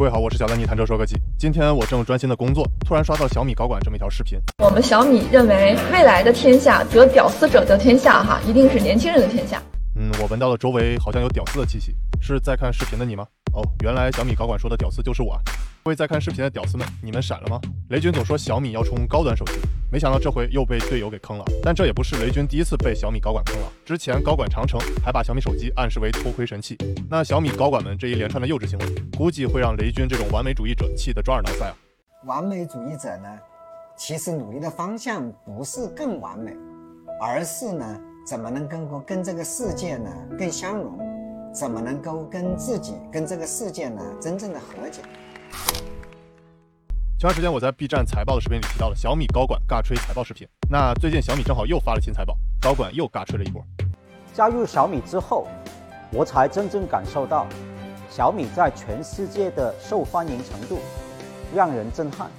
各位好，我是小丹尼，谈车说科技。今天我正专心的工作，突然刷到小米高管这么一条视频。我们小米认为，未来的天下得屌丝者得天下，哈，一定是年轻人的天下。嗯，我闻到了周围好像有屌丝的气息，是在看视频的你吗？哦，原来小米高管说的屌丝就是我。啊！各位在看视频的屌丝们，你们闪了吗？雷军总说小米要冲高端手机，没想到这回又被队友给坑了。但这也不是雷军第一次被小米高管坑了，之前高管长城还把小米手机暗示为偷窥神器。那小米高管们这一连串的幼稚行为，估计会让雷军这种完美主义者气得抓耳挠腮啊！完美主义者呢，其实努力的方向不是更完美，而是呢，怎么能够跟这个世界呢更相融，怎么能够跟自己跟这个世界呢真正的和解。前段时间我在 B 站财报的视频里提到了小米高管尬吹财报视频。那最近小米正好又发了新财报，高管又尬吹了一波。加入小米之后，我才真正感受到小米在全世界的受欢迎程度，让人震撼。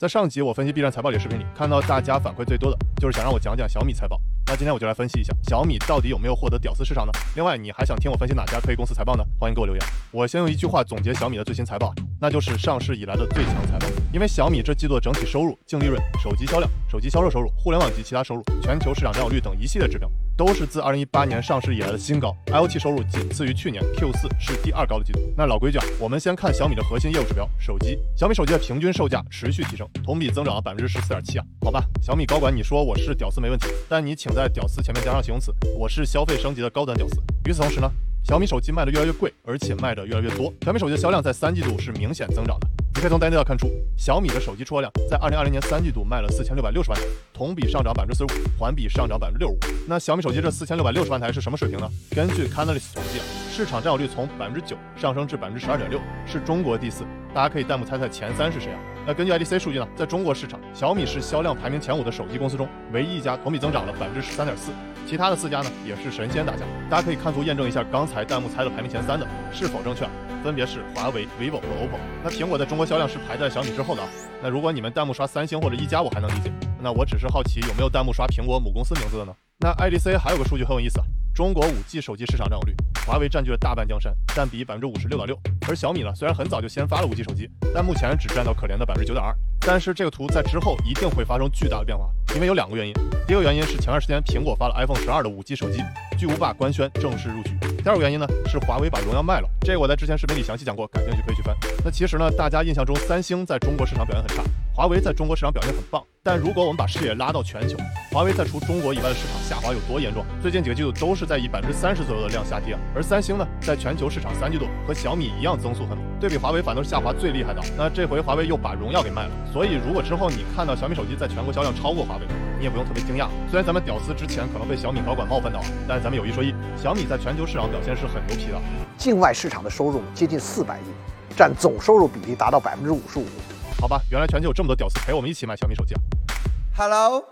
在上集我分析 B 站财报里的视频里，看到大家反馈最多的就是想让我讲讲小米财报。那今天我就来分析一下小米到底有没有获得屌丝市场呢？另外，你还想听我分析哪家科技公司财报呢？欢迎给我留言。我先用一句话总结小米的最新财报，那就是上市以来的最强财报。因为小米这季度的整体收入、净利润、手机销量、手机销售收入、互联网及其他收入、全球市场占有率等一系列指标，都是自2018年上市以来的新高。IoT 收入仅次于去年 Q4 是第二高的季度。那老规矩啊，我们先看小米的核心业务指标，手机。小米手机的平均售价持续提升，同比增长了百分之十四点七啊。好吧，小米高管，你说我是屌丝没问题，但你请在屌丝前面加上形容词，我是消费升级的高端屌丝。与此同时呢，小米手机卖的越来越贵，而且卖的越来越多。小米手机的销量在三季度是明显增长的。可以从单 a 看出，小米的手机出货量在二零二零年三季度卖了四千六百六十万台，同比上涨百分之四十五，环比上涨百分之六十五。那小米手机这四千六百六十万台是什么水平呢？根据 Canalys 统计，市场占有率从百分之九上升至百分之十二点六，是中国第四。大家可以弹幕猜猜前三是谁啊？那根据 IDC 数据呢，在中国市场，小米是销量排名前五的手机公司中唯一一家同比增长了百分之十三点四，其他的四家呢也是神仙打架。大家可以看图验证一下刚才弹幕猜的排名前三的是否正确。分别是华为、vivo 和 OPPO。那苹果在中国销量是排在小米之后的。那如果你们弹幕刷三星或者一加，我还能理解。那我只是好奇有没有弹幕刷苹果母公司名字的呢？那 IDC 还有个数据很有意思啊，中国 5G 手机市场占有率，华为占据了大半江山，占比百分之五十六点六。而小米呢，虽然很早就先发了 5G 手机，但目前只占到可怜的百分之九点二。但是这个图在之后一定会发生巨大的变化，因为有两个原因。第一个原因是前段时间苹果发了 iPhone 十二的 5G 手机，巨无霸官宣正式入局。第二个原因呢，是华为把荣耀卖了，这个我在之前视频里详细讲过，感兴趣可以去翻。那其实呢，大家印象中三星在中国市场表现很差，华为在中国市场表现很棒。但如果我们把视野拉到全球，华为在除中国以外的市场下滑有多严重？最近几个季度都是在以百分之三十左右的量下跌，而三星呢，在全球市场三季度和小米一样增速很猛，对比华为反倒是下滑最厉害的。那这回华为又把荣耀给卖了，所以如果之后你看到小米手机在全国销量超过华为，你也不用特别惊讶。虽然咱们屌丝之前可能被小米高管冒犯到，但咱们有一说一，小米在全球市场表现是很牛皮的。境外市场的收入接近四百亿，占总收入比例达到百分之五十五。好吧，原来全球有这么多屌丝陪我们一起买小米手机啊！Hello.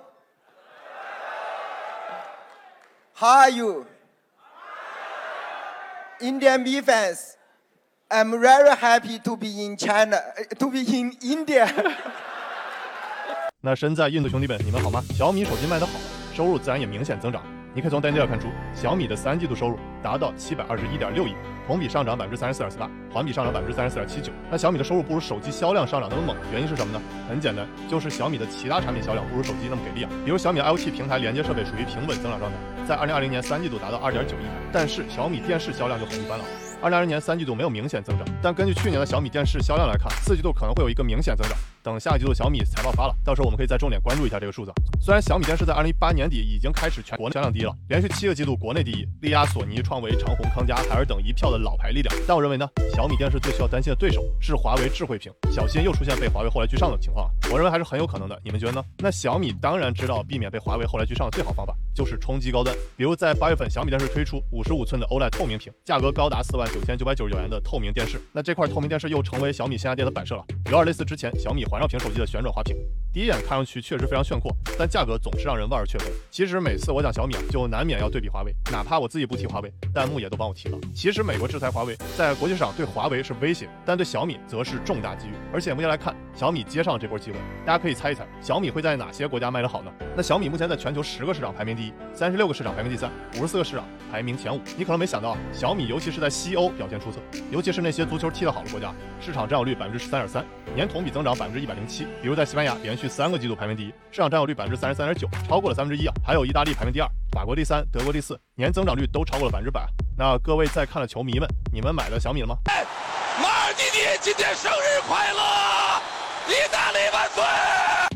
How are you? Indian B fans, I'm very happy to be in China, to be in India. 那身在印度兄弟们，你们好吗？小米手机卖得好，收入自然也明显增长。你可以从单 a 看出，小米的三季度收入达到七百二十一点六亿。同比上涨百分之三十四点四八，环比上涨百分之三十四点七九。那小米的收入不如手机销量上涨那么猛，原因是什么呢？很简单，就是小米的其他产品销量不如手机那么给力啊。比如小米 IoT 平台连接设备属于平稳增长状态，在二零二零年三季度达到二点九亿，但是小米电视销量就很一般了。二零二零年三季度没有明显增长，但根据去年的小米电视销量来看，四季度可能会有一个明显增长。等下一季度小米财报发了，到时候我们可以再重点关注一下这个数字。虽然小米电视在二零一八年底已经开始全国销量第一了，连续七个季度国内第一，力压索尼、创维、长虹、康佳、海尔等一票的老牌力量。但我认为呢，小米电视最需要担心的对手是华为智慧屏，小心又出现被华为后来居上的情况。我认为还是很有可能的，你们觉得呢？那小米当然知道避免被华为后来居上的最好方法就是冲击高端，比如在八月份小米电视推出五十五寸的 OLED 透明屏，价格高达四万九千九百九十九元的透明电视，那这块透明电视又成为小米线下店的摆设了，有点类似之前小米环绕屏手机的旋转花屏。第一眼看上去确实非常炫酷，但价格总是让人望而却步。其实每次我讲小米啊，就难免要对比华为，哪怕我自己不提华为，弹幕也都帮我提了。其实美国制裁华为，在国际上对华为是威胁，但对小米则是重大机遇。而且目前来看，小米接上了这波机会，大家可以猜一猜，小米会在哪些国家卖得好呢？那小米目前在全球十个市场排名第一，三十六个市场排名第三，五十四个市场排名前五。你可能没想到，小米尤其是在西欧表现出色，尤其是那些足球踢得好的国家，市场占有率百分之十三点三，年同比增长百分之一百零七。比如在西班牙，连续三个季度排名第一，市场占有率百分之三十三点九，超过了三分之一啊。还有意大利排名第二，法国第三，德国第四，年增长率都超过了百分之百。那各位在看的球迷们，你们买了小米了吗？马尔蒂尼今天生日快乐，意大利万岁！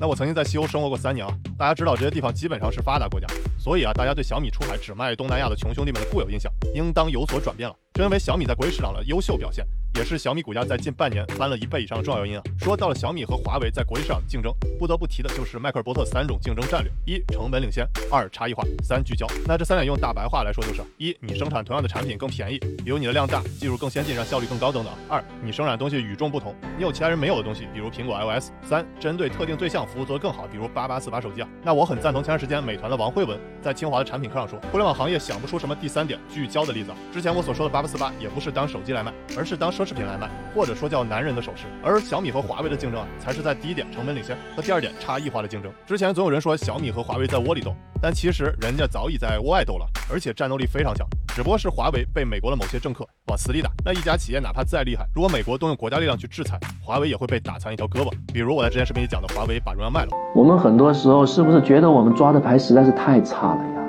那我曾经在西欧生活过三年啊，大家知道这些地方基本上是发达国家，所以啊，大家对小米出海只卖东南亚的穷兄弟们的固有印象，应当有所转变了。正因为小米在国际市场的优秀表现。也是小米股价在近半年翻了一倍以上的重要原因啊。说到了小米和华为在国际市场的竞争，不得不提的就是迈克尔波特三种竞争战略：一、成本领先；二、差异化；三、聚焦。那这三点用大白话来说就是：一、你生产同样的产品更便宜，比如你的量大，技术更先进，让效率更高等等；二、你生产东西与众不同，你有其他人没有的东西，比如苹果 iOS；三、针对特定对象服务做得更好，比如八八四八手机啊。那我很赞同前段时间美团的王慧文在清华的产品课上说，互联网行业想不出什么第三点聚焦的例子。之前我所说的八八四八也不是当手机来卖，而是当奢侈品来卖。或者说叫男人的首饰，而小米和华为的竞争啊，才是在第一点成本领先和第二点差异化的竞争。之前总有人说小米和华为在窝里斗，但其实人家早已在窝外斗了，而且战斗力非常强。只不过是华为被美国的某些政客往死里打。那一家企业哪怕再厉害，如果美国动用国家力量去制裁，华为也会被打残一条胳膊。比如我在之前视频里讲的，华为把荣耀卖了。我们很多时候是不是觉得我们抓的牌实在是太差了呀？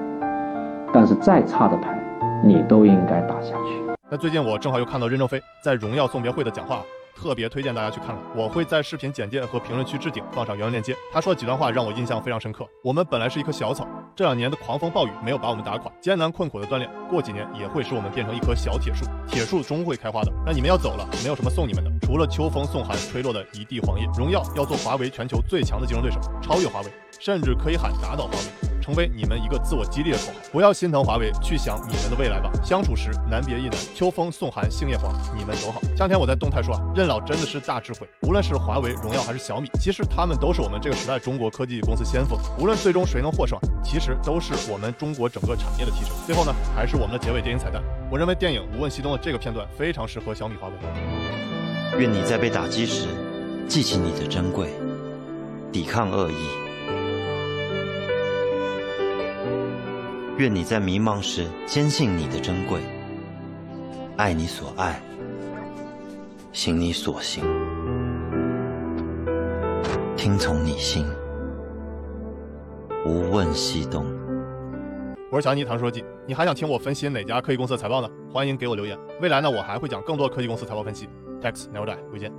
但是再差的牌，你都应该打下去。那最近我正好又看到任正非在荣耀送别会的讲话。特别推荐大家去看看，我会在视频简介和评论区置顶放上原文链接。他说的几段话让我印象非常深刻。我们本来是一棵小草，这两年的狂风暴雨没有把我们打垮，艰难困苦的锻炼，过几年也会使我们变成一棵小铁树，铁树终会开花的。那你们要走了，没有什么送你们的，除了秋风送寒吹落的一地黄叶。荣耀要做华为全球最强的竞争对手，超越华为，甚至可以喊打倒华为。成为你们一个自我激励的口号，不要心疼华为，去想你们的未来吧。相处时难别亦难，秋风送寒杏叶黄，你们走好。前两天我在动态说啊，任老真的是大智慧。无论是华为、荣耀还是小米，其实他们都是我们这个时代中国科技公司先锋。无论最终谁能获胜，其实都是我们中国整个产业的提升。最后呢，还是我们的结尾电影彩蛋。我认为电影《无问西东》的这个片段非常适合小米、华为。愿你在被打击时记起你的珍贵，抵抗恶意。愿你在迷茫时坚信你的珍贵，爱你所爱，行你所行，听从你心，无问西东。我是小尼唐书记，你还想听我分析哪家科技公司的财报呢？欢迎给我留言。未来呢，我还会讲更多科技公司财报分析。Tax never die，回见。